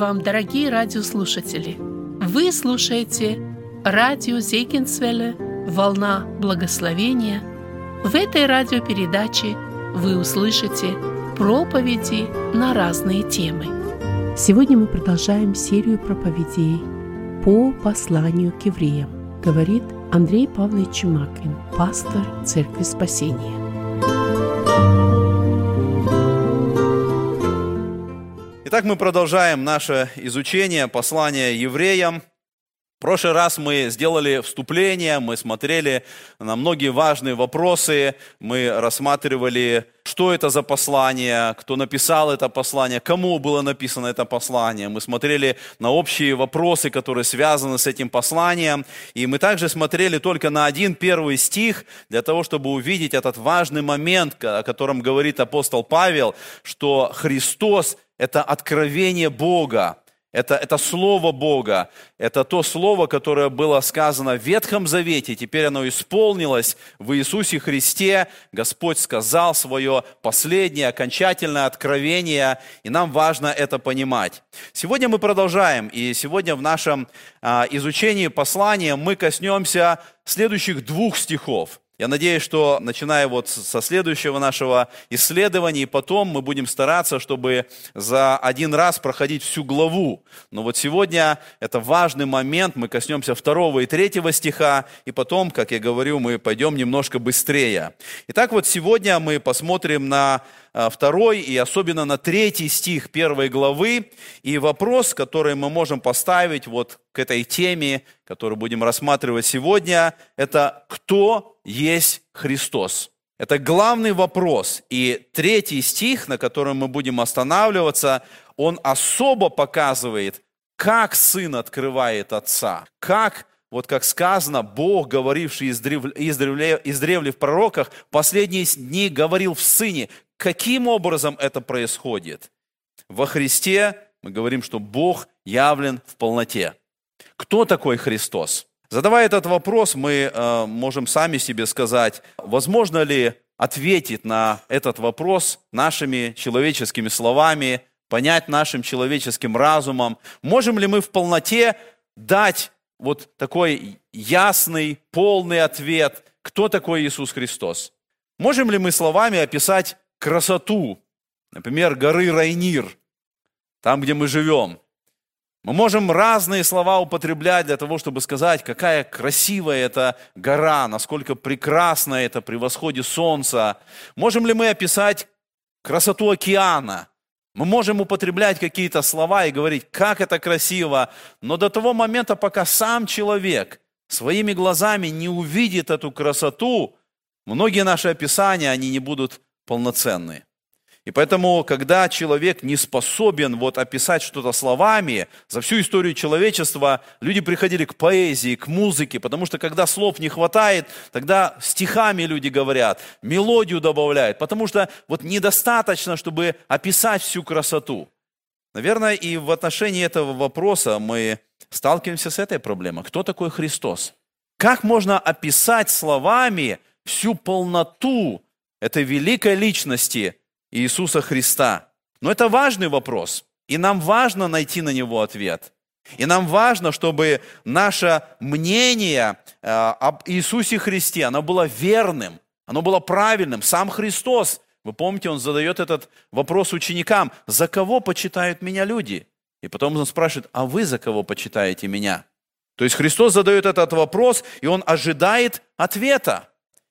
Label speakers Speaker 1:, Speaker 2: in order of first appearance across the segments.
Speaker 1: Вам, дорогие радиослушатели! Вы слушаете радио Зейкинсвелле «Волна благословения». В этой радиопередаче вы услышите проповеди на разные темы. Сегодня мы продолжаем серию проповедей по посланию к евреям, говорит Андрей Павлович Чумакин, пастор Церкви Спасения.
Speaker 2: Итак, мы продолжаем наше изучение послания евреям. В прошлый раз мы сделали вступление, мы смотрели на многие важные вопросы, мы рассматривали, что это за послание, кто написал это послание, кому было написано это послание. Мы смотрели на общие вопросы, которые связаны с этим посланием. И мы также смотрели только на один первый стих, для того, чтобы увидеть этот важный момент, о котором говорит апостол Павел, что Христос это откровение Бога, это, это Слово Бога, это то Слово, которое было сказано в Ветхом Завете, теперь оно исполнилось в Иисусе Христе. Господь сказал свое последнее, окончательное откровение, и нам важно это понимать. Сегодня мы продолжаем, и сегодня в нашем а, изучении послания мы коснемся следующих двух стихов. Я надеюсь, что начиная вот со следующего нашего исследования, и потом мы будем стараться, чтобы за один раз проходить всю главу. Но вот сегодня это важный момент, мы коснемся второго и третьего стиха, и потом, как я говорю, мы пойдем немножко быстрее. Итак, вот сегодня мы посмотрим на а, второй и особенно на третий стих первой главы. И вопрос, который мы можем поставить вот к этой теме, которую будем рассматривать сегодня, это «Кто есть Христос?» Это главный вопрос. И третий стих, на котором мы будем останавливаться, он особо показывает, как Сын открывает Отца, как вот как сказано, Бог, говоривший издревле, издревле, издревле в пророках, последние дни говорил в Сыне. Каким образом это происходит? Во Христе мы говорим, что Бог явлен в полноте. Кто такой Христос? Задавая этот вопрос, мы э, можем сами себе сказать, возможно ли ответить на этот вопрос нашими человеческими словами, понять нашим человеческим разумом. Можем ли мы в полноте дать вот такой ясный, полный ответ, кто такой Иисус Христос? Можем ли мы словами описать красоту, например, горы Райнир, там, где мы живем. Мы можем разные слова употреблять для того, чтобы сказать, какая красивая эта гора, насколько прекрасна это при восходе солнца. Можем ли мы описать красоту океана? Мы можем употреблять какие-то слова и говорить, как это красиво, но до того момента, пока сам человек своими глазами не увидит эту красоту, многие наши описания, они не будут полноценны. И поэтому, когда человек не способен вот описать что-то словами, за всю историю человечества люди приходили к поэзии, к музыке, потому что когда слов не хватает, тогда стихами люди говорят, мелодию добавляют, потому что вот недостаточно, чтобы описать всю красоту. Наверное, и в отношении этого вопроса мы сталкиваемся с этой проблемой. Кто такой Христос? Как можно описать словами всю полноту этой великой личности Иисуса Христа. Но это важный вопрос, и нам важно найти на него ответ. И нам важно, чтобы наше мнение э, об Иисусе Христе, оно было верным, оно было правильным. Сам Христос, вы помните, Он задает этот вопрос ученикам, за кого почитают меня люди? И потом Он спрашивает, а вы за кого почитаете меня? То есть Христос задает этот вопрос, и Он ожидает ответа.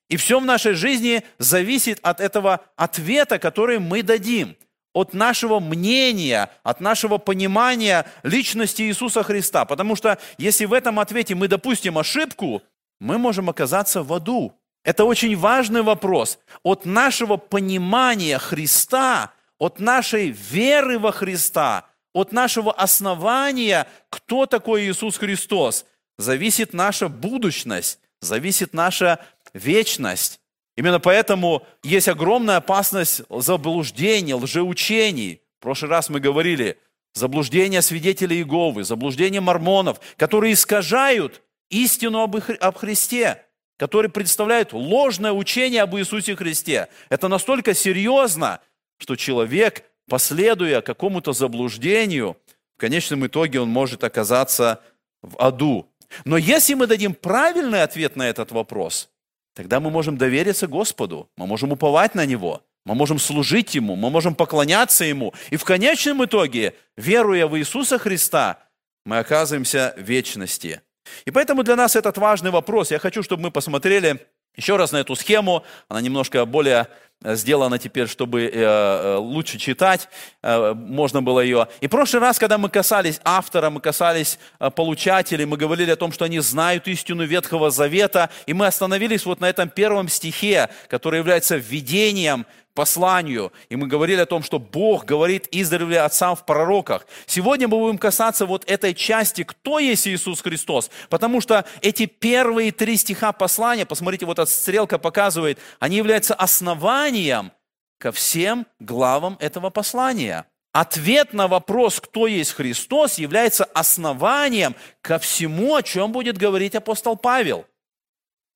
Speaker 2: И все в нашей жизни зависит от этого ответа, который мы дадим, от нашего мнения, от нашего понимания личности Иисуса Христа. Потому что если в этом ответе мы допустим ошибку, мы можем оказаться в аду. Это очень важный вопрос. От нашего понимания Христа, от нашей веры во Христа, от нашего основания, кто такой Иисус Христос, зависит наша будущность, зависит наша вечность. Именно поэтому есть огромная опасность заблуждений, лжеучений. В прошлый раз мы говорили, заблуждения свидетелей Иеговы, заблуждения мормонов, которые искажают истину об, об Христе, которые представляют ложное учение об Иисусе Христе. Это настолько серьезно, что человек, последуя какому-то заблуждению, в конечном итоге он может оказаться в аду. Но если мы дадим правильный ответ на этот вопрос, тогда мы можем довериться Господу, мы можем уповать на Него, мы можем служить Ему, мы можем поклоняться Ему. И в конечном итоге, веруя в Иисуса Христа, мы оказываемся в вечности. И поэтому для нас этот важный вопрос. Я хочу, чтобы мы посмотрели еще раз на эту схему. Она немножко более Э, сделано теперь, чтобы э, э, лучше читать, можно было ее. И в прошлый раз, когда мы касались автора, мы касались получателей, мы говорили о том, что они знают истину Ветхого Завета, и мы остановились вот на этом первом стихе, который является введением посланию. И мы говорили о том, что Бог говорит издревле отцам в пророках. Сегодня мы будем касаться вот этой части, кто есть Иисус Христос. Потому что эти первые три стиха послания, посмотрите, вот эта стрелка показывает, они являются основанием ко всем главам этого послания. Ответ на вопрос, кто есть Христос, является основанием ко всему, о чем будет говорить апостол Павел.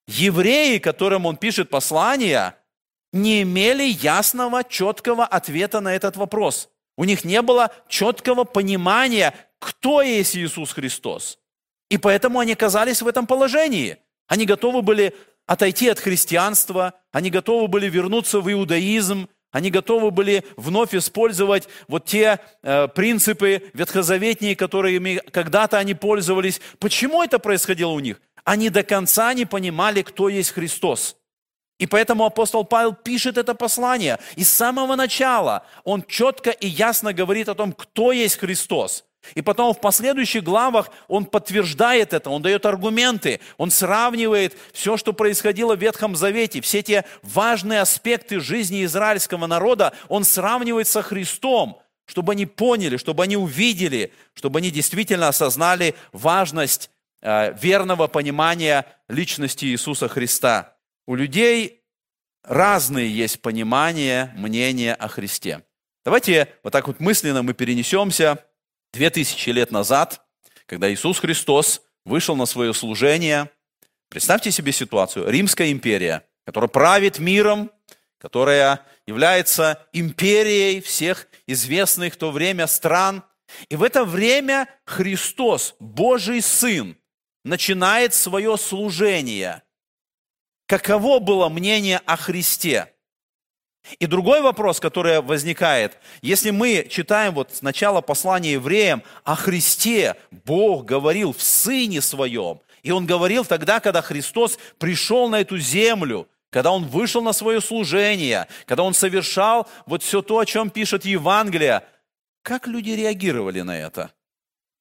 Speaker 2: Евреи, которым он пишет послание, не имели ясного, четкого ответа на этот вопрос. У них не было четкого понимания, кто есть Иисус Христос. И поэтому они оказались в этом положении. Они готовы были отойти от христианства, они готовы были вернуться в иудаизм, они готовы были вновь использовать вот те э, принципы ветхозаветные, которыми когда-то они пользовались. Почему это происходило у них? Они до конца не понимали, кто есть Христос. И поэтому апостол Павел пишет это послание. И с самого начала он четко и ясно говорит о том, кто есть Христос. И потом в последующих главах он подтверждает это, он дает аргументы, он сравнивает все, что происходило в Ветхом Завете, все те важные аспекты жизни израильского народа, он сравнивает со Христом, чтобы они поняли, чтобы они увидели, чтобы они действительно осознали важность э, верного понимания личности Иисуса Христа. У людей разные есть понимания, мнения о Христе. Давайте вот так вот мысленно мы перенесемся две тысячи лет назад, когда Иисус Христос вышел на свое служение. Представьте себе ситуацию. Римская империя, которая правит миром, которая является империей всех известных в то время стран. И в это время Христос, Божий Сын, начинает свое служение – каково было мнение о Христе. И другой вопрос, который возникает, если мы читаем вот сначала послание евреям о Христе, Бог говорил в Сыне Своем, и Он говорил тогда, когда Христос пришел на эту землю, когда Он вышел на свое служение, когда Он совершал вот все то, о чем пишет Евангелие, как люди реагировали на это?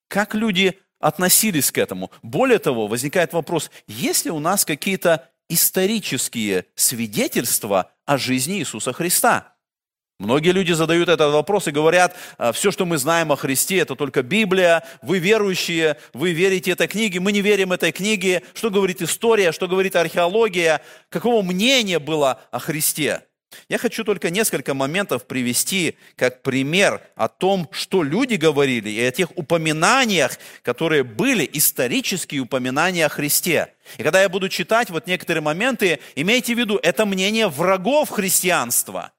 Speaker 2: Как люди относились к этому? Более того, возникает вопрос, есть ли у нас какие-то исторические свидетельства о жизни Иисуса Христа. Многие люди задают этот вопрос и говорят, «А, все, что мы знаем о Христе, это только Библия, вы верующие, вы верите этой книге, мы не верим этой книге, что говорит история, что говорит археология, какого мнения было о Христе. Я хочу только несколько моментов привести как пример о том, что люди говорили, и о тех упоминаниях, которые были, исторические упоминания о Христе. И когда я буду читать вот некоторые моменты, имейте в виду, это мнение врагов христианства.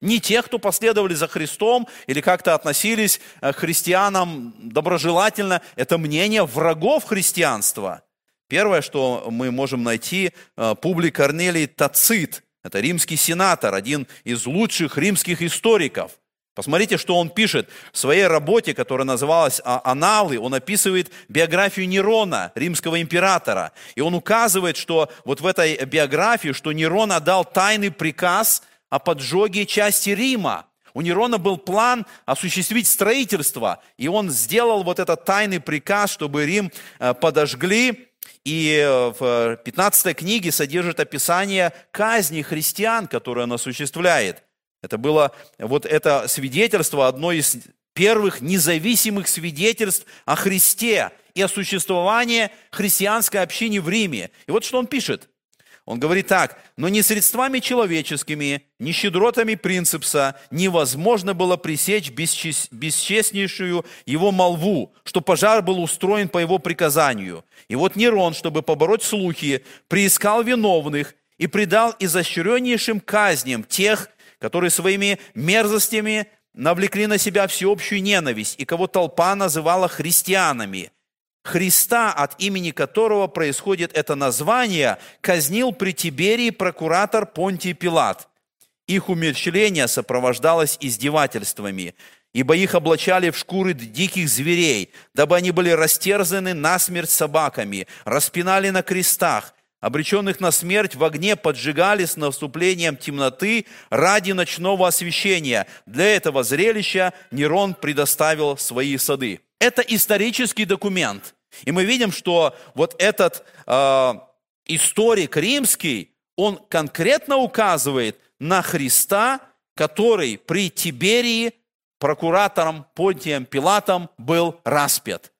Speaker 2: Не тех, кто последовали за Христом или как-то относились э, к христианам доброжелательно, это мнение врагов христианства. Первое, что мы можем найти, э, Публий Корнелий Тацит – это римский сенатор, один из лучших римских историков. Посмотрите, что он пишет в своей работе, которая называлась «А, «Аналы». Он описывает биографию Нерона, римского императора. И он указывает, что вот в этой биографии, что Нерон отдал тайный приказ о поджоге части Рима. У Нерона был план осуществить строительство, и он сделал вот этот тайный приказ, чтобы Рим э, подожгли, и э, в 15 книге содержит описание казни христиан, которые он осуществляет. Это было вот это свидетельство, одно из первых независимых свидетельств о Христе и о существовании христианской общины в Риме. И вот что он пишет. Он говорит так, но не средствами человеческими, ни щедротами принципса невозможно было пресечь бесчестнейшую его молву, что пожар был устроен по его приказанию. И вот Нерон, чтобы побороть слухи, приискал виновных и предал изощреннейшим казням тех, которые своими мерзостями навлекли на себя всеобщую ненависть, и кого толпа называла христианами. Христа, от имени которого происходит это название, казнил при Тиберии прокуратор Понтий Пилат. Их умерщвление сопровождалось издевательствами, ибо их облачали в шкуры диких зверей, дабы они были растерзаны насмерть собаками, распинали на крестах, обреченных на смерть в огне поджигали с наступлением темноты ради ночного освещения. Для этого зрелища Нерон предоставил свои сады. Это исторический документ. И мы видим, что вот этот э, историк римский, он конкретно указывает на Христа, который при Тиберии прокуратором Понтием Пилатом был распят.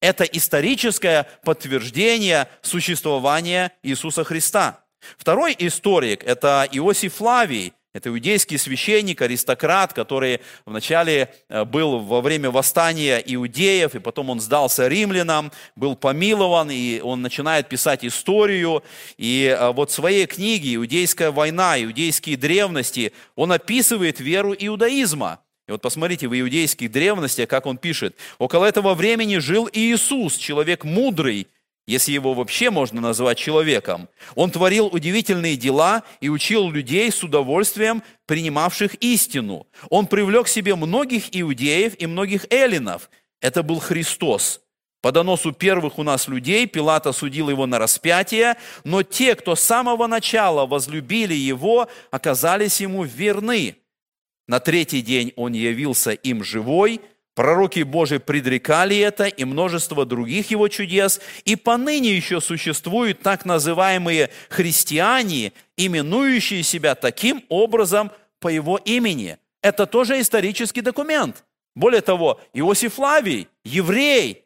Speaker 2: Это историческое подтверждение существования Иисуса Христа. Второй историк – это Иосиф Флавий, это иудейский священник, аристократ, который вначале э, был во время восстания иудеев, и потом он сдался римлянам, был помилован, и он начинает писать историю. И э, вот в своей книге «Иудейская война», «Иудейские древности» он описывает веру иудаизма. И вот посмотрите, в иудейских древностях, как он пишет, «Около этого времени жил Иисус, человек мудрый, если его вообще можно назвать человеком. Он творил удивительные дела и учил людей с удовольствием, принимавших истину. Он привлек к себе многих иудеев и многих эллинов. Это был Христос. По доносу первых у нас людей Пилат осудил его на распятие, но те, кто с самого начала возлюбили его, оказались ему верны. На третий день он явился им живой, пророки Божии предрекали это, и множество других его чудес, и поныне еще существуют так называемые христиане, именующие себя таким образом по его имени. Это тоже исторический документ. Более того, Иосиф Флавий, еврей,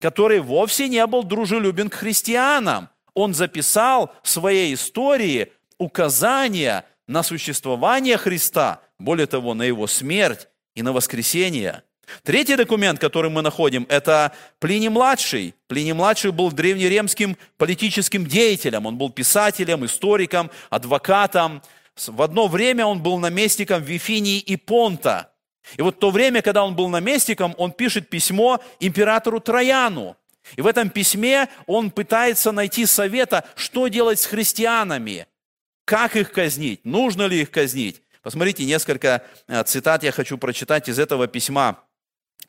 Speaker 2: который вовсе не был дружелюбен к христианам, он записал в своей истории указания на существование Христа, более того, на его смерть и на воскресение. Третий документ, который мы находим, это Плиний-младший. Плиний-младший был древнеремским политическим деятелем. Он был писателем, историком, адвокатом. В одно время он был наместником Вифинии и Понта. И вот в то время, когда он был наместником, он пишет письмо императору Трояну. И в этом письме он пытается найти совета, что делать с христианами, как их казнить, нужно ли их казнить. Посмотрите, несколько э, цитат я хочу прочитать из этого письма.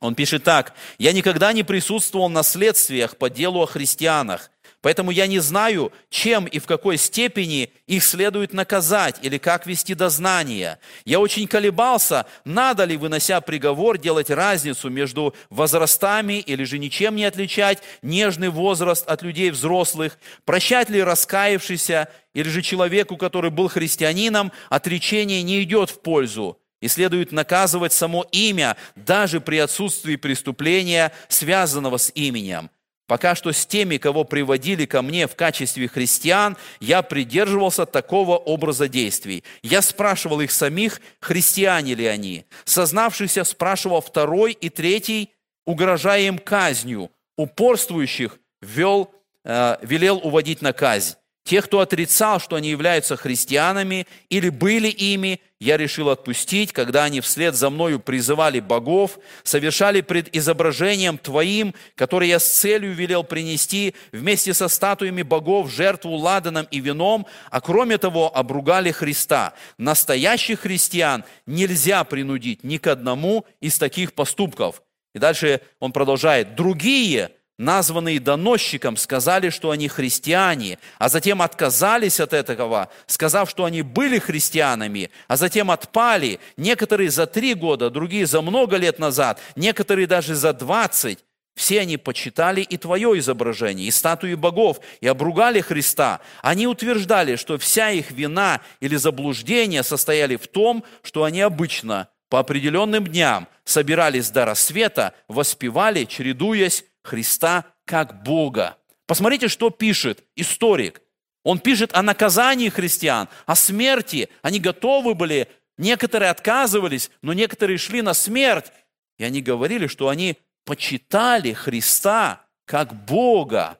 Speaker 2: Он пишет так. «Я никогда не присутствовал на следствиях по делу о христианах, поэтому я не знаю, чем и в какой степени их следует наказать или как вести дознание. Я очень колебался, надо ли, вынося приговор, делать разницу между возрастами или же ничем не отличать нежный возраст от людей взрослых, прощать ли раскаявшийся или же человеку, который был христианином, отречение не идет в пользу, и следует наказывать само имя, даже при отсутствии преступления, связанного с именем. Пока что с теми, кого приводили ко мне в качестве христиан, я придерживался такого образа действий. Я спрашивал их самих, христиане ли они. Сознавшихся спрашивал второй и третий, угрожая им казнью. Упорствующих вел, э, велел уводить на казнь. Тех, кто отрицал, что они являются христианами или были ими, я решил отпустить, когда они вслед за мною призывали богов, совершали пред изображением Твоим, которое я с целью велел принести вместе со статуями богов жертву ладаном и вином, а кроме того обругали Христа. Настоящих христиан нельзя принудить ни к одному из таких поступков. И дальше он продолжает. Другие – названные доносчиком, сказали, что они христиане, а затем отказались от этого, сказав, что они были христианами, а затем отпали, некоторые за три года, другие за много лет назад, некоторые даже за двадцать. Все они почитали и твое изображение, и статуи богов, и обругали Христа. Они утверждали, что вся их вина или заблуждение состояли в том, что они обычно по определенным дням собирались до рассвета, воспевали, чередуясь Христа как Бога. Посмотрите, что пишет историк. Он пишет о наказании христиан, о смерти. Они готовы были, некоторые отказывались, но некоторые шли на смерть. И они говорили, что они почитали Христа как Бога.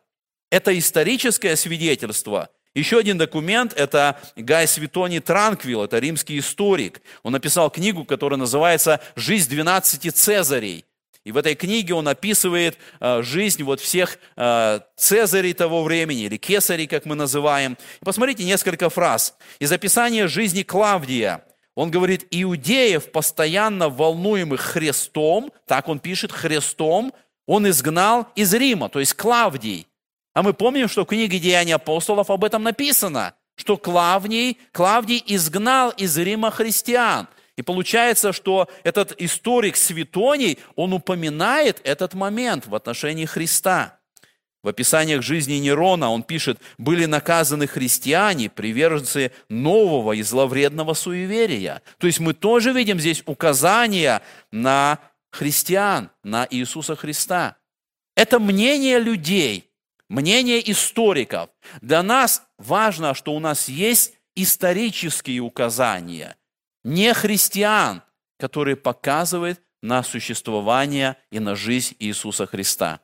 Speaker 2: Это историческое свидетельство. Еще один документ – это Гай Светоний Транквил, это римский историк. Он написал книгу, которая называется «Жизнь 12 Цезарей». И в этой книге он описывает э, жизнь вот всех э, цезарей того времени, или кесарей, как мы называем. Посмотрите несколько фраз. Из описания жизни Клавдия. Он говорит, иудеев, постоянно волнуемых Христом, так он пишет, Христом, он изгнал из Рима, то есть Клавдий. А мы помним, что в книге «Деяния апостолов» об этом написано, что Клавдий, Клавдий изгнал из Рима христиан – и получается, что этот историк Светоний, он упоминает этот момент в отношении Христа. В описаниях жизни Нерона он пишет, были наказаны христиане, приверженцы нового и зловредного суеверия. То есть мы тоже видим здесь указания на христиан, на Иисуса Христа. Это мнение людей, мнение историков. Для нас важно, что у нас есть исторические указания – не христиан, которые показывают на существование и на жизнь Иисуса Христа.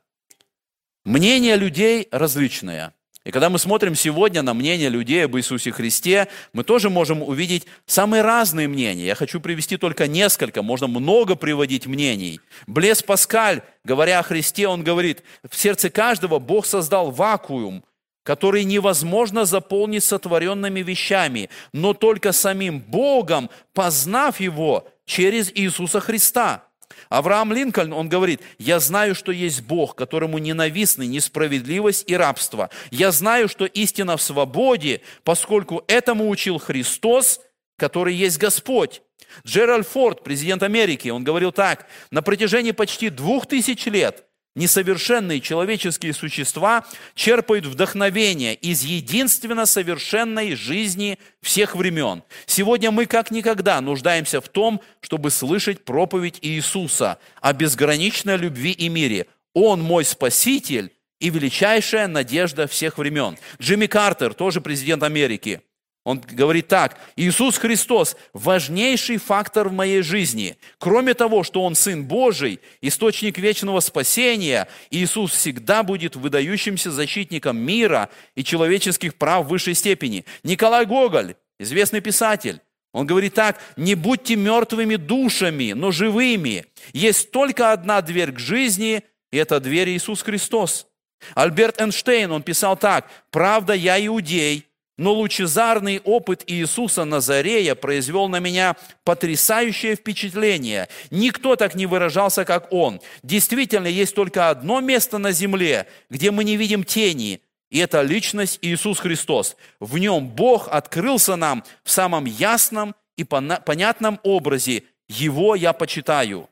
Speaker 2: Мнение людей различное. И когда мы смотрим сегодня на мнение людей об Иисусе Христе, мы тоже можем увидеть самые разные мнения. Я хочу привести только несколько, можно много приводить мнений. Блес Паскаль, говоря о Христе, он говорит, в сердце каждого Бог создал вакуум, который невозможно заполнить сотворенными вещами, но только самим Богом, познав Его через Иисуса Христа. Авраам Линкольн, он говорит, «Я знаю, что есть Бог, которому ненавистны несправедливость и рабство. Я знаю, что истина в свободе, поскольку этому учил Христос, который есть Господь». Джеральд Форд, президент Америки, он говорил так, «На протяжении почти двух тысяч лет – Несовершенные человеческие существа черпают вдохновение из единственно совершенной жизни всех времен. Сегодня мы как никогда нуждаемся в том, чтобы слышать проповедь Иисуса о безграничной любви и мире. Он мой Спаситель и величайшая надежда всех времен. Джимми Картер, тоже президент Америки – он говорит так, Иисус Христос – важнейший фактор в моей жизни. Кроме того, что Он Сын Божий, источник вечного спасения, Иисус всегда будет выдающимся защитником мира и человеческих прав в высшей степени. Николай Гоголь, известный писатель, он говорит так, не будьте мертвыми душами, но живыми. Есть только одна дверь к жизни, и это дверь Иисус Христос. Альберт Эйнштейн, он писал так, правда, я иудей, но лучезарный опыт Иисуса Назарея произвел на меня потрясающее впечатление. Никто так не выражался, как Он. Действительно, есть только одно место на земле, где мы не видим тени, и это личность Иисус Христос. В нем Бог открылся нам в самом ясном и понятном образе. Его я почитаю.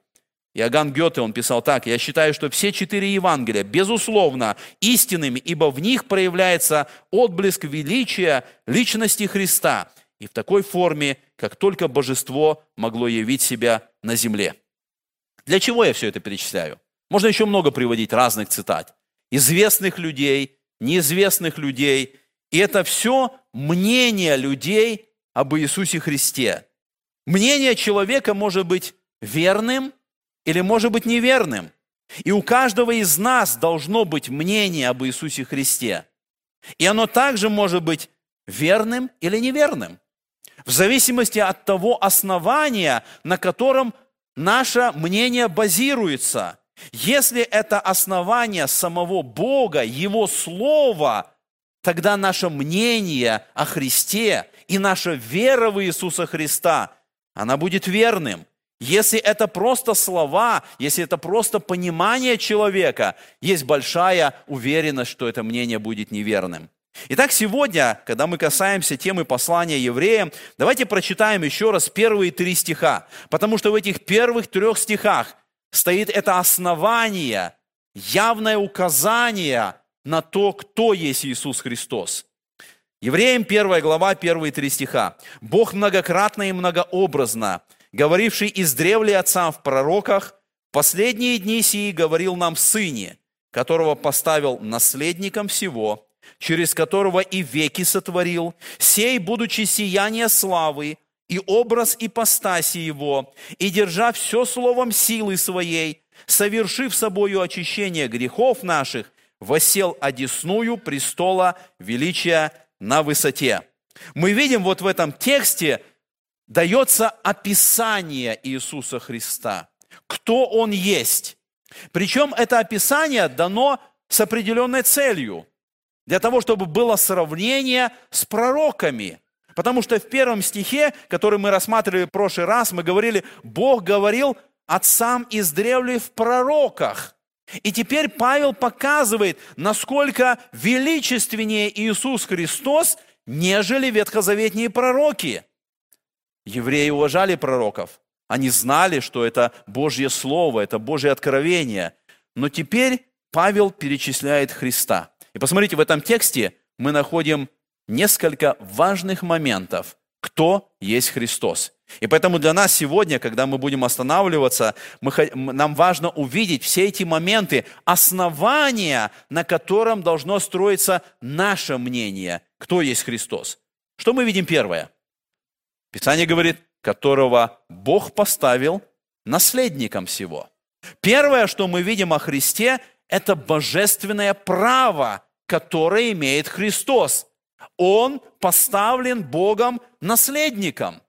Speaker 2: Иоганн Гёте, он писал так, «Я считаю, что все четыре Евангелия, безусловно, истинными, ибо в них проявляется отблеск величия личности Христа, и в такой форме, как только божество могло явить себя на земле». Для чего я все это перечисляю? Можно еще много приводить разных цитат. Известных людей, неизвестных людей. И это все мнение людей об Иисусе Христе. Мнение человека может быть верным – или может быть неверным. И у каждого из нас должно быть мнение об Иисусе Христе. И оно также может быть верным или неверным. В зависимости от того основания, на котором наше мнение базируется. Если это основание самого Бога, Его Слова, тогда наше мнение о Христе и наша вера в Иисуса Христа, она будет верным – если это просто слова, если это просто понимание человека, есть большая уверенность, что это мнение будет неверным. Итак, сегодня, когда мы касаемся темы послания евреям, давайте прочитаем еще раз первые три стиха, потому что в этих первых трех стихах стоит это основание, явное указание на то, кто есть Иисус Христос. Евреям 1 глава, первые три стиха. «Бог многократно и многообразно говоривший из древли отцам в пророках, последние дни сии говорил нам Сыне, которого поставил наследником всего, через которого и веки сотворил, сей, будучи сияние славы, и образ ипостаси его, и держа все словом силы своей, совершив собою очищение грехов наших, восел одесную престола величия на высоте. Мы видим вот в этом тексте дается описание Иисуса Христа, кто Он есть. Причем это описание дано с определенной целью, для того, чтобы было сравнение с пророками. Потому что в первом стихе, который мы рассматривали в прошлый раз, мы говорили, Бог говорил отцам издревле в пророках. И теперь Павел показывает, насколько величественнее Иисус Христос, нежели ветхозаветные пророки. Евреи уважали пророков. Они знали, что это Божье Слово, это Божье откровение. Но теперь Павел перечисляет Христа. И посмотрите, в этом тексте мы находим несколько важных моментов, кто есть Христос. И поэтому для нас сегодня, когда мы будем останавливаться, мы, нам важно увидеть все эти моменты, основания, на котором должно строиться наше мнение, кто есть Христос. Что мы видим первое? Писание говорит, которого Бог поставил наследником всего. Первое, что мы видим о Христе, это божественное право, которое имеет Христос. Он поставлен Богом наследником.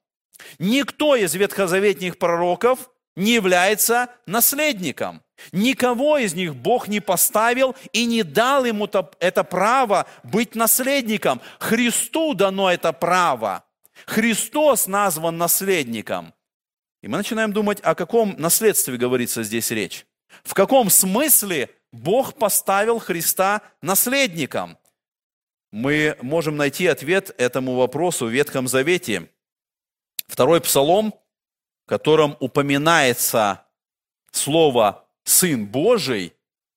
Speaker 2: Никто из ветхозаветных пророков не является наследником. Никого из них Бог не поставил и не дал ему это право быть наследником. Христу дано это право. Христос назван наследником. И мы начинаем думать, о каком наследстве говорится здесь речь. В каком смысле Бог поставил Христа наследником? Мы можем найти ответ этому вопросу в Ветхом Завете. Второй псалом, в котором упоминается слово «Сын Божий»,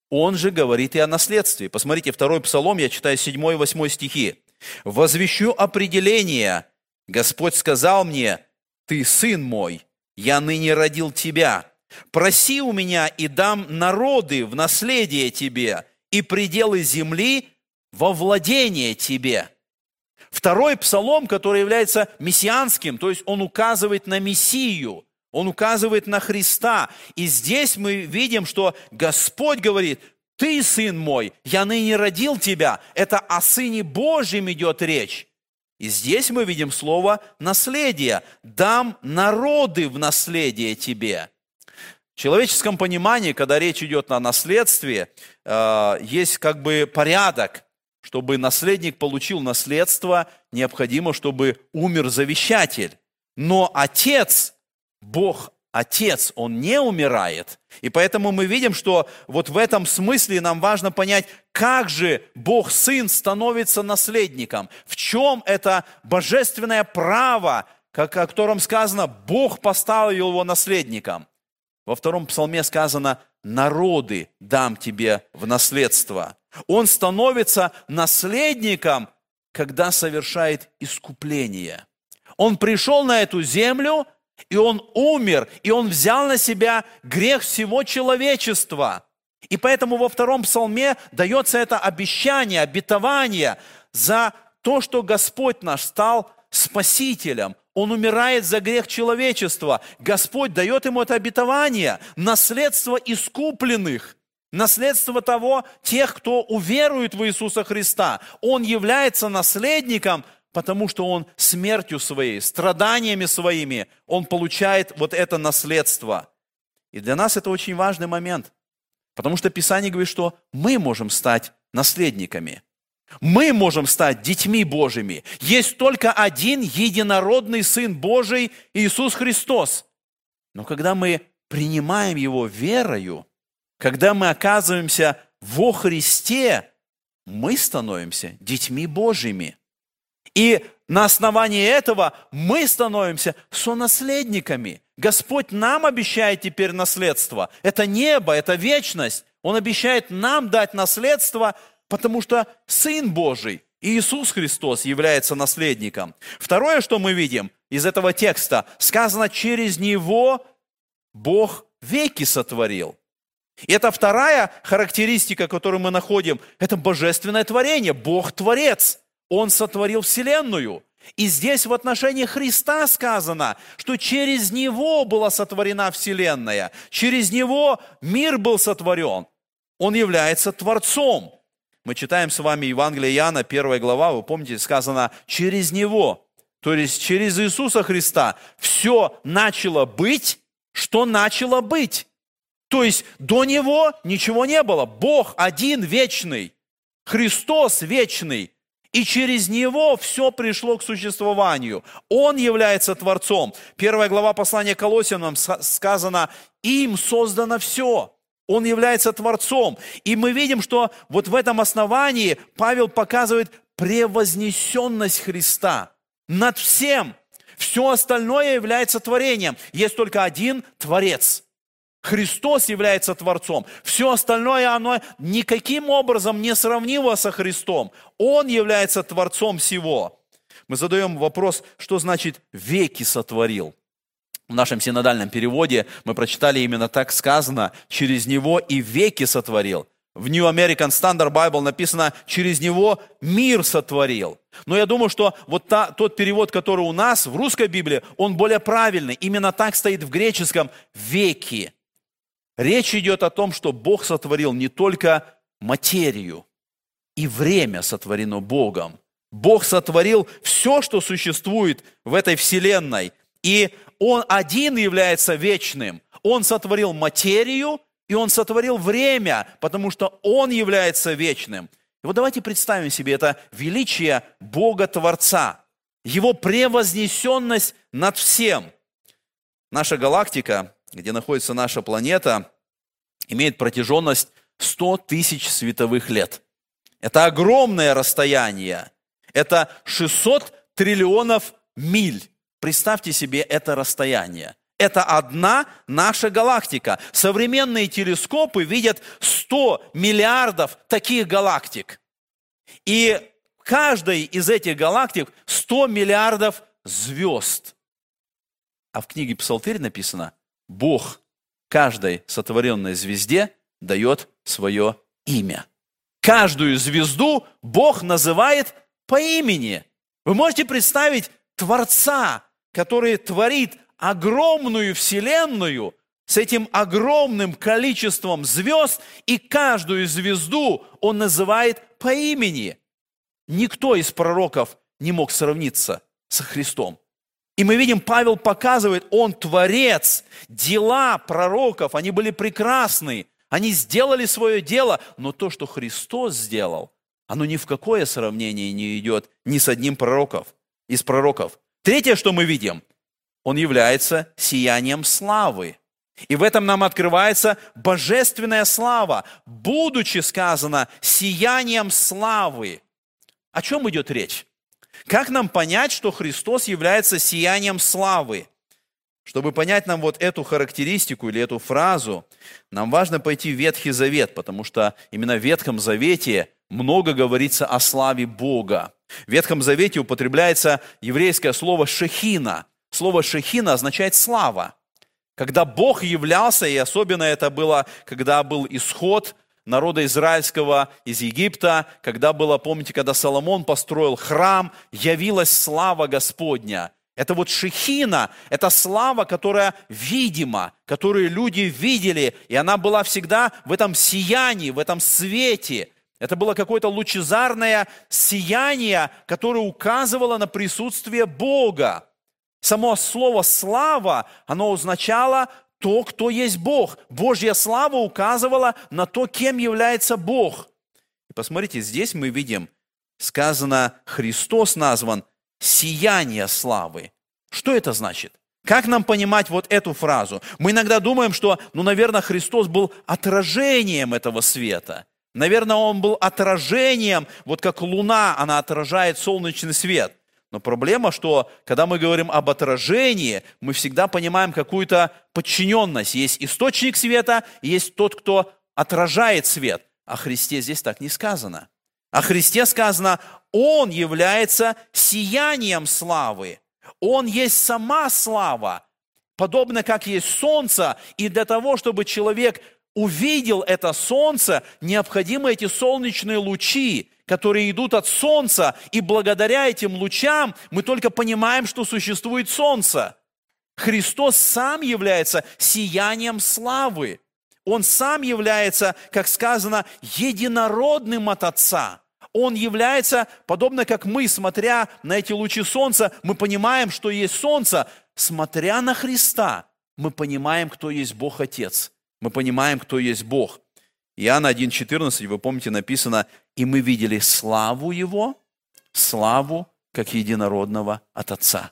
Speaker 2: он же говорит и о наследстве. Посмотрите, второй псалом, я читаю 7 и 8 стихи. «Возвещу определение, Господь сказал мне, ты сын мой, я ныне родил тебя. Проси у меня и дам народы в наследие тебе, и пределы земли во владение тебе. Второй псалом, который является мессианским, то есть он указывает на Мессию, он указывает на Христа. И здесь мы видим, что Господь говорит, ты, сын мой, я ныне родил тебя. Это о Сыне Божьем идет речь. И здесь мы видим слово «наследие». «Дам народы в наследие тебе». В человеческом понимании, когда речь идет о наследстве, э, есть как бы порядок. Чтобы наследник получил наследство, необходимо, чтобы умер завещатель. Но отец, Бог Отец, Он не умирает. И поэтому мы видим, что вот в этом смысле нам важно понять, как же Бог Сын становится наследником. В чем это божественное право, как, о котором сказано, Бог поставил его наследником. Во втором псалме сказано, народы дам тебе в наследство. Он становится наследником, когда совершает искупление. Он пришел на эту землю – и Он умер, и Он взял на себя грех всего человечества. И поэтому во втором псалме дается это обещание, обетование за то, что Господь наш стал спасителем. Он умирает за грех человечества. Господь дает ему это обетование, наследство искупленных, наследство того, тех, кто уверует в Иисуса Христа. Он является наследником потому что он смертью своей, страданиями своими, он получает вот это наследство. И для нас это очень важный момент, потому что Писание говорит, что мы можем стать наследниками. Мы можем стать детьми Божьими. Есть только один единородный Сын Божий, Иисус Христос. Но когда мы принимаем Его верою, когда мы оказываемся во Христе, мы становимся детьми Божьими – и на основании этого мы становимся сонаследниками. Господь нам обещает теперь наследство. Это небо, это вечность. Он обещает нам дать наследство, потому что Сын Божий, Иисус Христос, является наследником. Второе, что мы видим из этого текста, сказано, через Него Бог веки сотворил. И это вторая характеристика, которую мы находим, это божественное творение, Бог Творец. Он сотворил Вселенную. И здесь в отношении Христа сказано, что через Него была сотворена Вселенная, через Него мир был сотворен. Он является Творцом. мы читаем с вами Евангелие Иоанна, 1 глава, вы помните, сказано, через Него, то есть через Иисуса Христа, все начало быть, что начало быть. То есть до Него ничего не было. Бог один вечный, Христос вечный, и через Него все пришло к существованию. Он является Творцом. Первая глава послания Колосинам сказано, им создано все. Он является Творцом. И мы видим, что вот в этом основании Павел показывает превознесенность Христа над всем. Все остальное является творением. Есть только один Творец. Христос является Творцом. Все остальное, оно никаким образом не сравнимо со Христом. Он является Творцом всего. Мы задаем вопрос, что значит «веки сотворил». В нашем синодальном переводе мы прочитали именно так сказано, через него и веки сотворил. В New American Standard Bible написано, через него мир сотворил. Но я думаю, что вот та, тот перевод, который у нас в русской Библии, он более правильный. Именно так стоит в греческом «веки». Речь идет о том, что Бог сотворил не только материю, и время сотворено Богом. Бог сотворил все, что существует в этой вселенной. И Он один является вечным. Он сотворил материю, и Он сотворил время, потому что Он является вечным. И вот давайте представим себе это величие Бога-творца, Его превознесенность над всем. Наша галактика, где находится наша планета, имеет протяженность 100 тысяч световых лет. Это огромное расстояние. Это 600 триллионов миль. Представьте себе это расстояние. Это одна наша галактика. Современные телескопы видят 100 миллиардов таких галактик. И каждой из этих галактик 100 миллиардов звезд. А в книге Псалтырь написано, Бог каждой сотворенной звезде дает свое имя. Каждую звезду Бог называет по имени. Вы можете представить Творца, который творит огромную вселенную с этим огромным количеством звезд, и каждую звезду он называет по имени. Никто из пророков не мог сравниться со Христом. И мы видим, Павел показывает, он творец. Дела пророков, они были прекрасны. Они сделали свое дело, но то, что Христос сделал, оно ни в какое сравнение не идет ни с одним пророков, из пророков. Третье, что мы видим, он является сиянием славы. И в этом нам открывается божественная слава, будучи сказано сиянием славы. О чем идет речь? Как нам понять, что Христос является сиянием славы? Чтобы понять нам вот эту характеристику или эту фразу, нам важно пойти в Ветхий Завет, потому что именно в Ветхом Завете много говорится о славе Бога. В Ветхом Завете употребляется еврейское слово «шехина», Слово «шехина» означает «слава». Когда Бог являлся, и особенно это было, когда был исход народа израильского из Египта, когда было, помните, когда Соломон построил храм, явилась слава Господня. Это вот шехина, это слава, которая видима, которую люди видели, и она была всегда в этом сиянии, в этом свете. Это было какое-то лучезарное сияние, которое указывало на присутствие Бога. Само слово «слава», оно означало то, кто есть Бог. Божья слава указывала на то, кем является Бог. И посмотрите, здесь мы видим, сказано, Христос назван «сияние славы». Что это значит? Как нам понимать вот эту фразу? Мы иногда думаем, что, ну, наверное, Христос был отражением этого света. Наверное, Он был отражением, вот как луна, она отражает солнечный свет. Но проблема, что когда мы говорим об отражении, мы всегда понимаем какую-то подчиненность. Есть источник света, есть тот, кто отражает свет. О Христе здесь так не сказано. О Христе сказано, Он является сиянием славы. Он есть сама слава, подобно как есть солнце. И для того, чтобы человек увидел это солнце, необходимы эти солнечные лучи, которые идут от Солнца, и благодаря этим лучам мы только понимаем, что существует Солнце. Христос сам является сиянием славы. Он сам является, как сказано, единородным от Отца. Он является, подобно как мы, смотря на эти лучи солнца, мы понимаем, что есть солнце. Смотря на Христа, мы понимаем, кто есть Бог Отец. Мы понимаем, кто есть Бог. Иоанна 1,14, вы помните, написано, «И мы видели славу Его, славу, как единородного от Отца».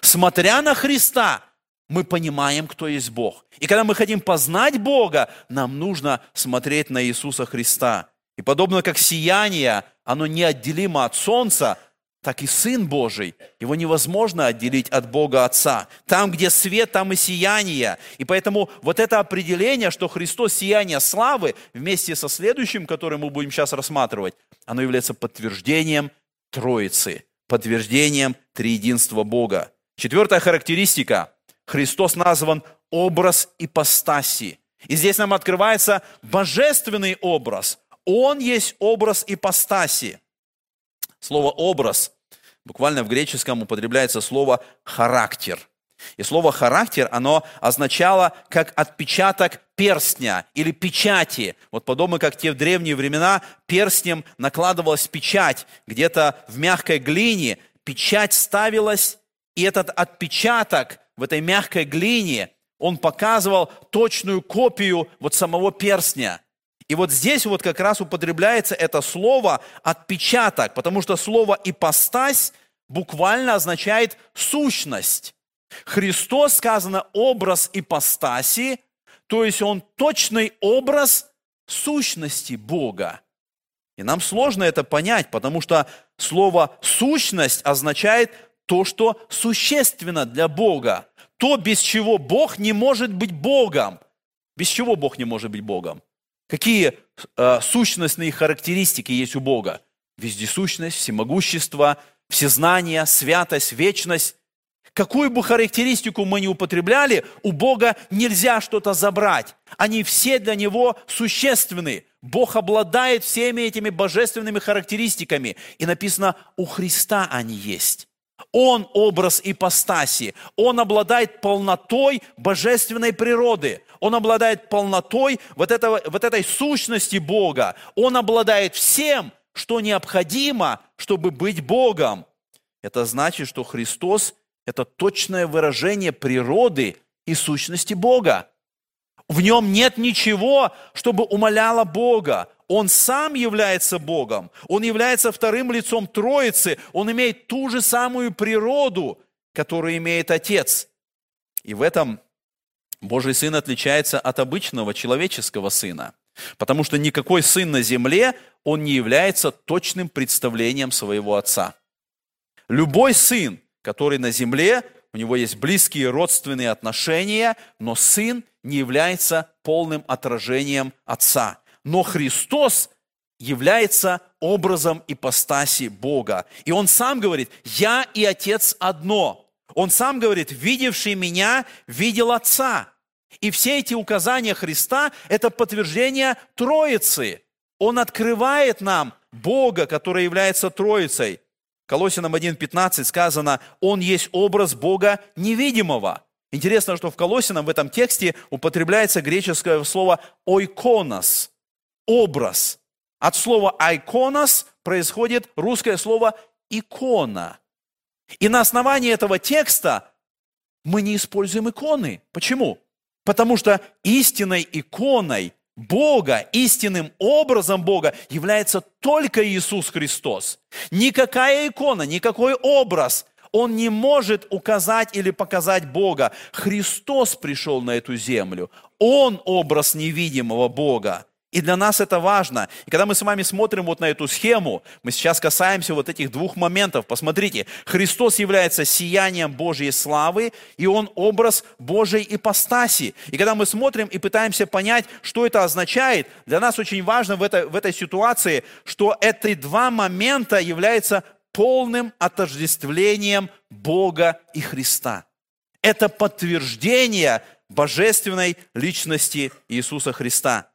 Speaker 2: Смотря на Христа, мы понимаем, кто есть Бог. И когда мы хотим познать Бога, нам нужно смотреть на Иисуса Христа. И подобно как сияние, оно неотделимо от Солнца, так и Сын Божий, его невозможно отделить от Бога Отца. Там, где свет, там и сияние. И поэтому вот это определение, что Христос сияние славы, вместе со следующим, который мы будем сейчас рассматривать, оно является подтверждением Троицы, подтверждением триединства Бога. Четвертая характеристика. Христос назван образ ипостаси. И здесь нам открывается божественный образ. Он есть образ ипостаси. Слово «образ» буквально в греческом употребляется слово «характер». И слово «характер», оно означало как отпечаток перстня или печати. Вот подобно как те в древние времена перстнем накладывалась печать где-то в мягкой глине, печать ставилась, и этот отпечаток в этой мягкой глине, он показывал точную копию вот самого перстня. И вот здесь вот как раз употребляется это слово «отпечаток», потому что слово «ипостась» буквально означает «сущность». Христос, сказано, образ ипостаси, то есть он точный образ сущности Бога. И нам сложно это понять, потому что слово «сущность» означает то, что существенно для Бога. То, без чего Бог не может быть Богом. Без чего Бог не может быть Богом? Какие э, сущностные характеристики есть у Бога? Вездесущность, всемогущество, всезнание, святость, вечность. Какую бы характеристику мы ни употребляли, у Бога нельзя что-то забрать. Они все для Него существенны. Бог обладает всеми этими божественными характеристиками. И написано, у Христа они есть. Он образ ипостаси. Он обладает полнотой божественной природы. Он обладает полнотой вот, этого, вот этой сущности Бога. Он обладает всем, что необходимо, чтобы быть Богом. Это значит, что Христос – это точное выражение природы и сущности Бога. В нем нет ничего, чтобы умоляло Бога. Он сам является Богом. Он является вторым лицом Троицы. Он имеет ту же самую природу, которую имеет Отец. И в этом Божий Сын отличается от обычного человеческого Сына. Потому что никакой Сын на земле, он не является точным представлением своего Отца. Любой Сын, который на земле, у него есть близкие родственные отношения, но Сын не является полным отражением Отца. Но Христос является образом ипостаси Бога. И Он сам говорит, «Я и Отец одно». Он сам говорит, видевший меня, видел Отца. И все эти указания Христа – это подтверждение Троицы. Он открывает нам Бога, который является Троицей. Колосинам 1.15 сказано, Он есть образ Бога невидимого. Интересно, что в Колосинам в этом тексте употребляется греческое слово «ойконос» – образ. От слова «айконос» происходит русское слово «икона». И на основании этого текста мы не используем иконы. Почему? Потому что истинной иконой Бога, истинным образом Бога является только Иисус Христос. Никакая икона, никакой образ, он не может указать или показать Бога. Христос пришел на эту землю. Он образ невидимого Бога. И для нас это важно. И когда мы с вами смотрим вот на эту схему, мы сейчас касаемся вот этих двух моментов. Посмотрите, Христос является сиянием Божьей славы, и Он образ Божьей ипостаси. И когда мы смотрим и пытаемся понять, что это означает, для нас очень важно в этой, в этой ситуации, что эти два момента являются полным отождествлением Бога и Христа. Это подтверждение божественной личности Иисуса Христа.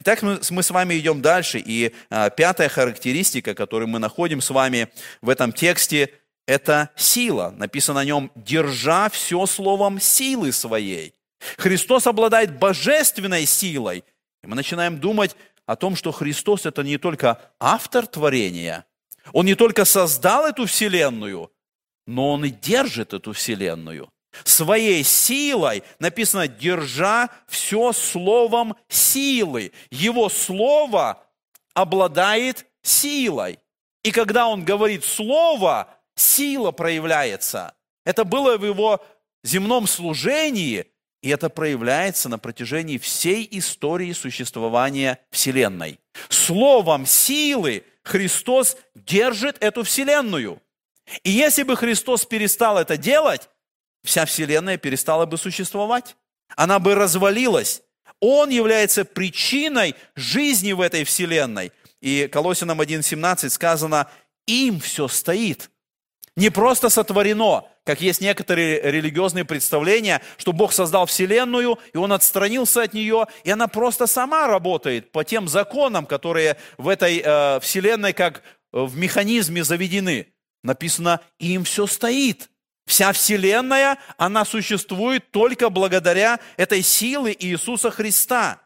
Speaker 2: Итак, мы, мы с вами идем дальше, и а, пятая характеристика, которую мы находим с вами в этом тексте, это сила. Написано о нем «держа все словом силы своей». Христос обладает божественной силой, И мы начинаем думать о том, что Христос – это не только автор творения, Он не только создал эту вселенную, но Он и держит эту вселенную. Своей силой, написано, держа все словом силы. Его слово обладает силой. И когда он говорит слово, сила проявляется. Это было в его земном служении, и это проявляется на протяжении всей истории существования Вселенной. Словом силы Христос держит эту Вселенную. И если бы Христос перестал это делать, вся Вселенная перестала бы существовать. Она бы развалилась. Он является причиной жизни в этой Вселенной. И Колосинам 1.17 сказано, им все стоит. Не просто сотворено, как есть некоторые религиозные представления, что Бог создал Вселенную, и Он отстранился от нее, и она просто сама работает по тем законам, которые в этой э, Вселенной как в механизме заведены. Написано, им все стоит. Вся Вселенная, она существует только благодаря этой силы Иисуса Христа.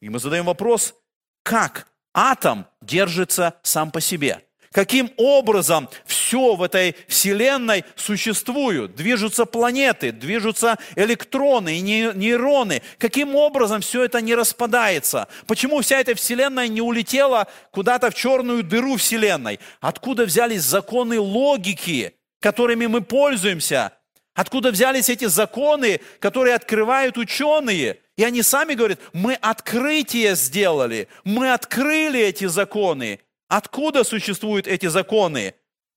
Speaker 2: И мы задаем вопрос, как атом держится сам по себе? Каким образом все в этой Вселенной существует? Движутся планеты, движутся электроны и нейроны. Каким образом все это не распадается? Почему вся эта Вселенная не улетела куда-то в черную дыру Вселенной? Откуда взялись законы логики, которыми мы пользуемся? Откуда взялись эти законы, которые открывают ученые? И они сами говорят, мы открытие сделали, мы открыли эти законы. Откуда существуют эти законы?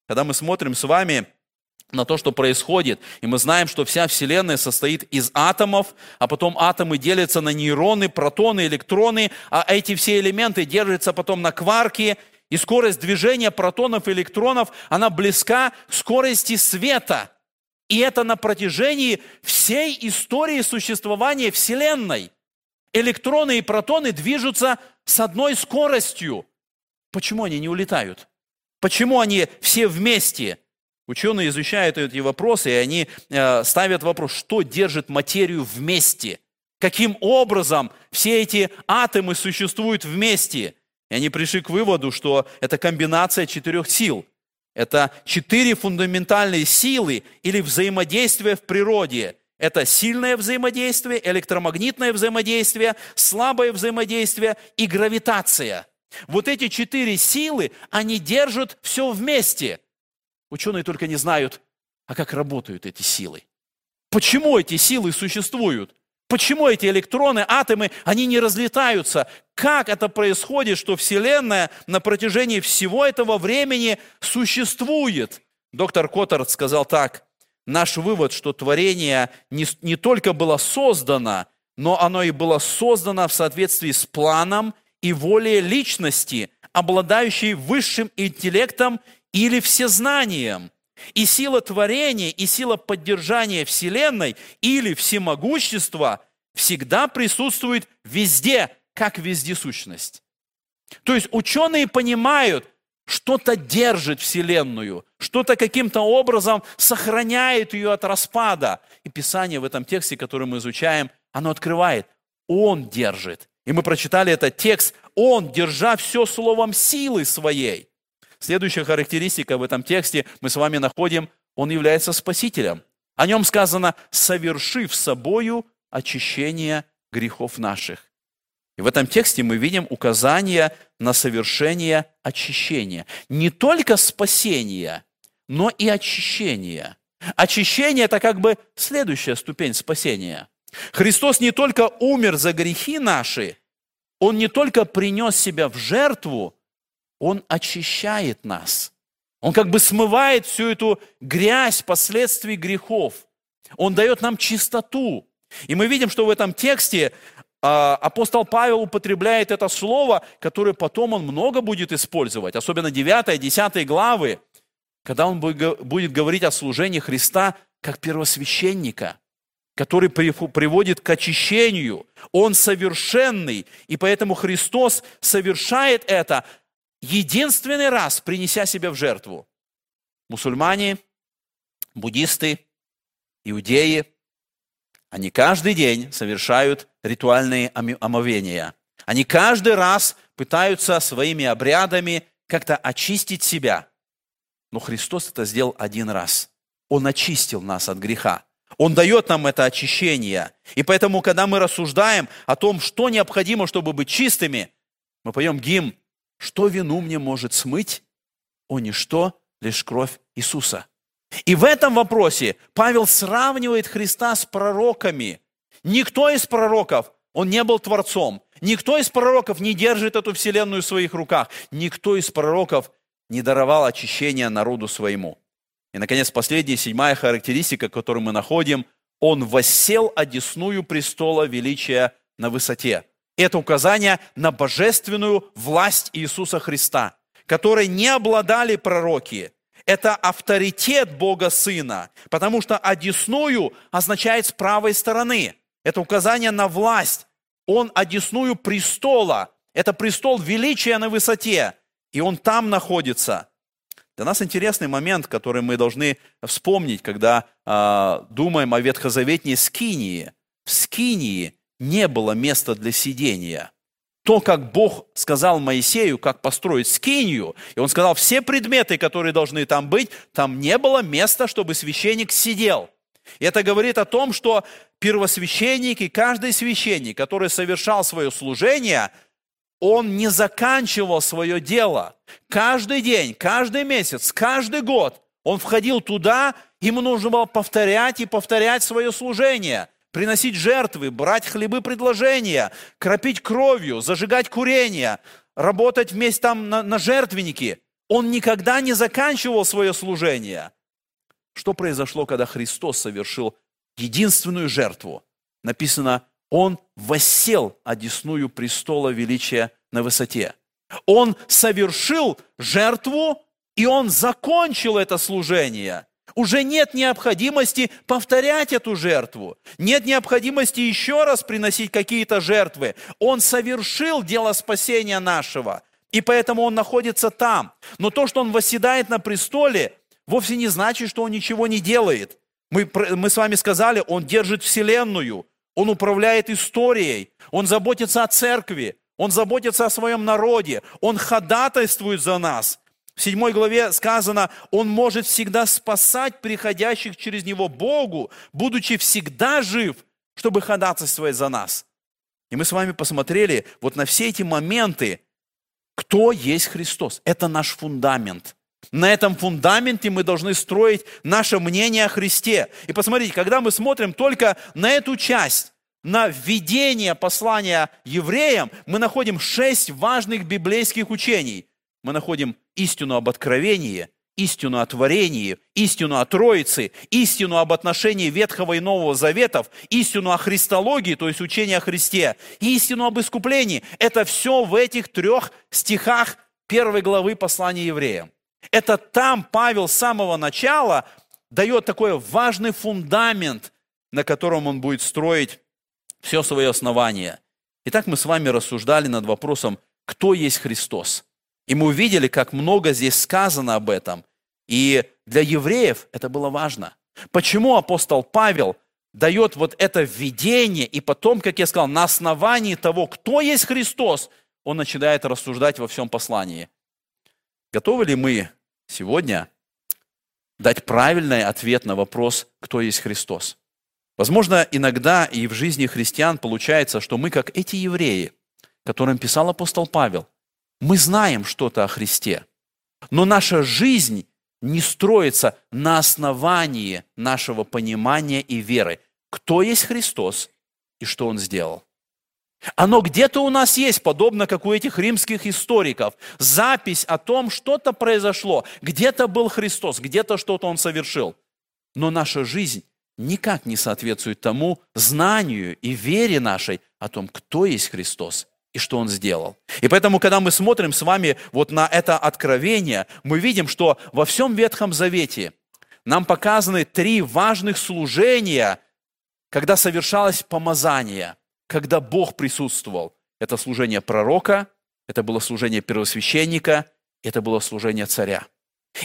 Speaker 2: Когда мы смотрим с вами на то, что происходит, и мы знаем, что вся Вселенная состоит из атомов, а потом атомы делятся на нейроны, протоны, электроны, а эти все элементы держатся потом на кварки, и скорость движения протонов и электронов, она близка к скорости света. И это на протяжении всей истории существования Вселенной. Электроны и протоны движутся с одной скоростью – Почему они не улетают? Почему они все вместе? Ученые изучают эти вопросы, и они э, ставят вопрос, что держит материю вместе? Каким образом все эти атомы существуют вместе? И они пришли к выводу, что это комбинация четырех сил. Это четыре фундаментальные силы или взаимодействия в природе. Это сильное взаимодействие, электромагнитное взаимодействие, слабое взаимодействие и гравитация – вот эти четыре силы, они держат все вместе. Ученые только не знают, а как работают эти силы. Почему эти силы существуют? Почему эти электроны, атомы, они не разлетаются? Как это происходит, что Вселенная на протяжении всего этого времени существует? Доктор Коттард сказал так, наш вывод, что творение не, не только было создано, но оно и было создано в соответствии с планом и воле личности, обладающей высшим интеллектом или всезнанием. И сила творения, и сила поддержания Вселенной или всемогущества всегда присутствует везде, как вездесущность. То есть ученые понимают, что-то держит Вселенную, что-то каким-то образом сохраняет ее от распада. И Писание в этом тексте, который мы изучаем, оно открывает. Он держит. И мы прочитали этот текст, Он, держа все словом силы своей. Следующая характеристика в этом тексте мы с вами находим, Он является Спасителем. О нем сказано, совершив собою очищение грехов наших. И в этом тексте мы видим указание на совершение очищения. Не только спасения, но и очищения. Очищение – это как бы следующая ступень спасения – Христос не только умер за грехи наши, Он не только принес себя в жертву, Он очищает нас. Он как бы смывает всю эту грязь последствий грехов. Он дает нам чистоту. И мы видим, что в этом тексте а, апостол Павел употребляет это слово, которое потом он много будет использовать, особенно 9 10 главы, когда он будет говорить о служении Христа как первосвященника – который приводит к очищению. Он совершенный, и поэтому Христос совершает это единственный раз, принеся себя в жертву. Мусульмане, буддисты, иудеи, они каждый день совершают ритуальные омовения. Они каждый раз пытаются своими обрядами как-то очистить себя. Но Христос это сделал один раз. Он очистил нас от греха. Он дает нам это очищение. И поэтому, когда мы рассуждаем о том, что необходимо, чтобы быть чистыми, мы поем гимн «Что вину мне может смыть? О, ничто, лишь кровь Иисуса». И в этом вопросе Павел сравнивает Христа с пророками. Никто из пророков, он не был творцом, никто из пророков не держит эту вселенную в своих руках, никто из пророков не даровал очищения народу своему. И, наконец, последняя, седьмая характеристика, которую мы находим, он воссел одесную престола величия на высоте. Это указание на божественную власть Иисуса Христа, которой не обладали пророки. Это авторитет Бога Сына, потому что одесную означает с правой стороны. Это указание на власть. Он одесную престола. Это престол величия на высоте. И он там находится – для нас интересный момент, который мы должны вспомнить, когда э, думаем о ветхозаветней скинии. В скинии не было места для сидения. То, как Бог сказал Моисею, как построить скинию, и он сказал, все предметы, которые должны там быть, там не было места, чтобы священник сидел. И это говорит о том, что первосвященник и каждый священник, который совершал свое служение, он не заканчивал свое дело. Каждый день, каждый месяц, каждый год он входил туда, ему нужно было повторять и повторять свое служение, приносить жертвы, брать хлебы предложения, кропить кровью, зажигать курение, работать вместе там на, на жертвеннике. Он никогда не заканчивал свое служение. Что произошло, когда Христос совершил единственную жертву? Написано, он воссел одесную престола величия на высоте. Он совершил жертву, и он закончил это служение. Уже нет необходимости повторять эту жертву. Нет необходимости еще раз приносить какие-то жертвы. Он совершил дело спасения нашего. И поэтому он находится там. Но то, что он восседает на престоле, вовсе не значит, что он ничего не делает. Мы, мы с вами сказали, он держит вселенную. Он управляет историей, он заботится о церкви, он заботится о своем народе, он ходатайствует за нас. В седьмой главе сказано, он может всегда спасать приходящих через него Богу, будучи всегда жив, чтобы ходатайствовать за нас. И мы с вами посмотрели вот на все эти моменты, кто есть Христос. Это наш фундамент. На этом фундаменте мы должны строить наше мнение о Христе. И посмотрите, когда мы смотрим только на эту часть, на введение послания евреям, мы находим шесть важных библейских учений. Мы находим истину об откровении, истину о творении, истину о Троице, истину об отношении Ветхого и Нового Заветов, истину о Христологии, то есть учение о Христе, истину об искуплении. Это все в этих трех стихах первой главы послания евреям. Это там Павел с самого начала дает такой важный фундамент, на котором он будет строить все свое основание. Итак, мы с вами рассуждали над вопросом, кто есть Христос. И мы увидели, как много здесь сказано об этом. И для евреев это было важно. Почему апостол Павел дает вот это введение, и потом, как я сказал, на основании того, кто есть Христос, он начинает рассуждать во всем послании. Готовы ли мы сегодня дать правильный ответ на вопрос, кто есть Христос? Возможно, иногда и в жизни христиан получается, что мы, как эти евреи, которым писал апостол Павел, мы знаем что-то о Христе, но наша жизнь не строится на основании нашего понимания и веры, кто есть Христос и что Он сделал. Оно где-то у нас есть, подобно как у этих римских историков. Запись о том, что-то произошло. Где-то был Христос, где-то что-то Он совершил. Но наша жизнь никак не соответствует тому знанию и вере нашей о том, кто есть Христос и что Он сделал. И поэтому, когда мы смотрим с вами вот на это откровение, мы видим, что во всем Ветхом Завете нам показаны три важных служения, когда совершалось помазание – когда Бог присутствовал. Это служение пророка, это было служение первосвященника, это было служение царя.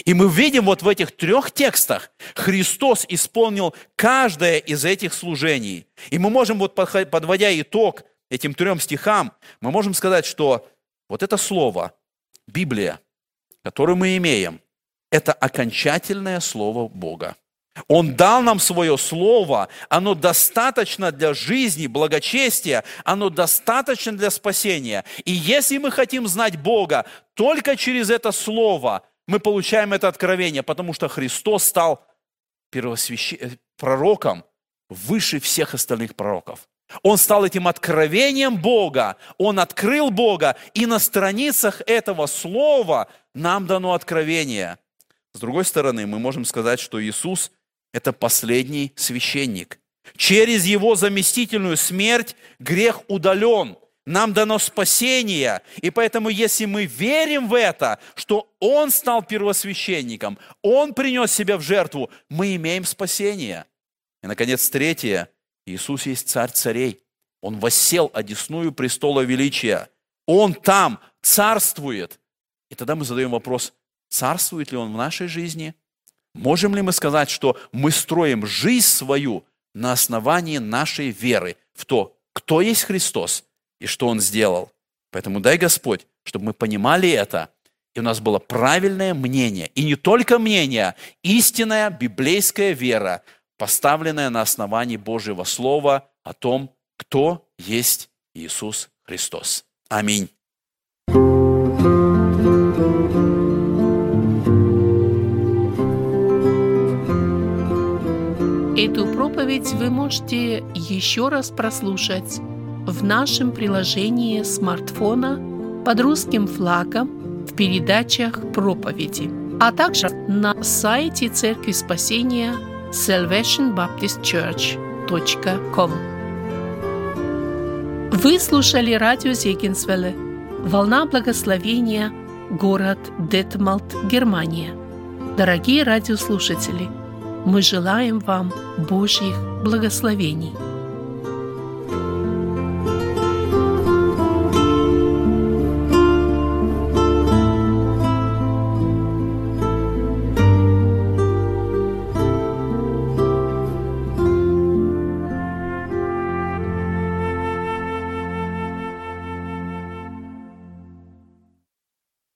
Speaker 2: И мы видим вот в этих трех текстах, Христос исполнил каждое из этих служений. И мы можем, вот подводя итог этим трем стихам, мы можем сказать, что вот это слово, Библия, которое мы имеем, это окончательное слово Бога. Он дал нам свое слово, оно достаточно для жизни, благочестия, оно достаточно для спасения. И если мы хотим знать Бога, только через это слово мы получаем это откровение, потому что Христос стал первосвящ... Э, пророком выше всех остальных пророков. Он стал этим откровением Бога, Он открыл Бога, и на страницах этого слова нам дано откровение. С другой стороны, мы можем сказать, что Иисус – это последний священник. Через Его заместительную смерть грех удален. Нам дано спасение, и поэтому, если мы верим в это, что Он стал первосвященником, Он принес себя в жертву, мы имеем спасение. И, наконец, третье – Иисус есть царь царей. Он воссел одесную престола величия. Он там царствует. И тогда мы задаем вопрос, царствует ли Он в нашей жизни? Можем ли мы сказать, что мы строим жизнь свою на основании нашей веры в то, кто есть Христос и что Он сделал? Поэтому дай Господь, чтобы мы понимали это, и у нас было правильное мнение. И не только мнение, истинная библейская вера, поставленная на основании Божьего Слова о том, кто есть Иисус Христос. Аминь.
Speaker 1: Эту проповедь вы можете еще раз прослушать в нашем приложении смартфона под русским флагом в передачах проповеди, а также на сайте Церкви Спасения – salvationbaptistchurch.com Вы слушали радио Зегенсвелле. «Волна благословения», город Детмалт, Германия. Дорогие радиослушатели, мы желаем вам Божьих благословений –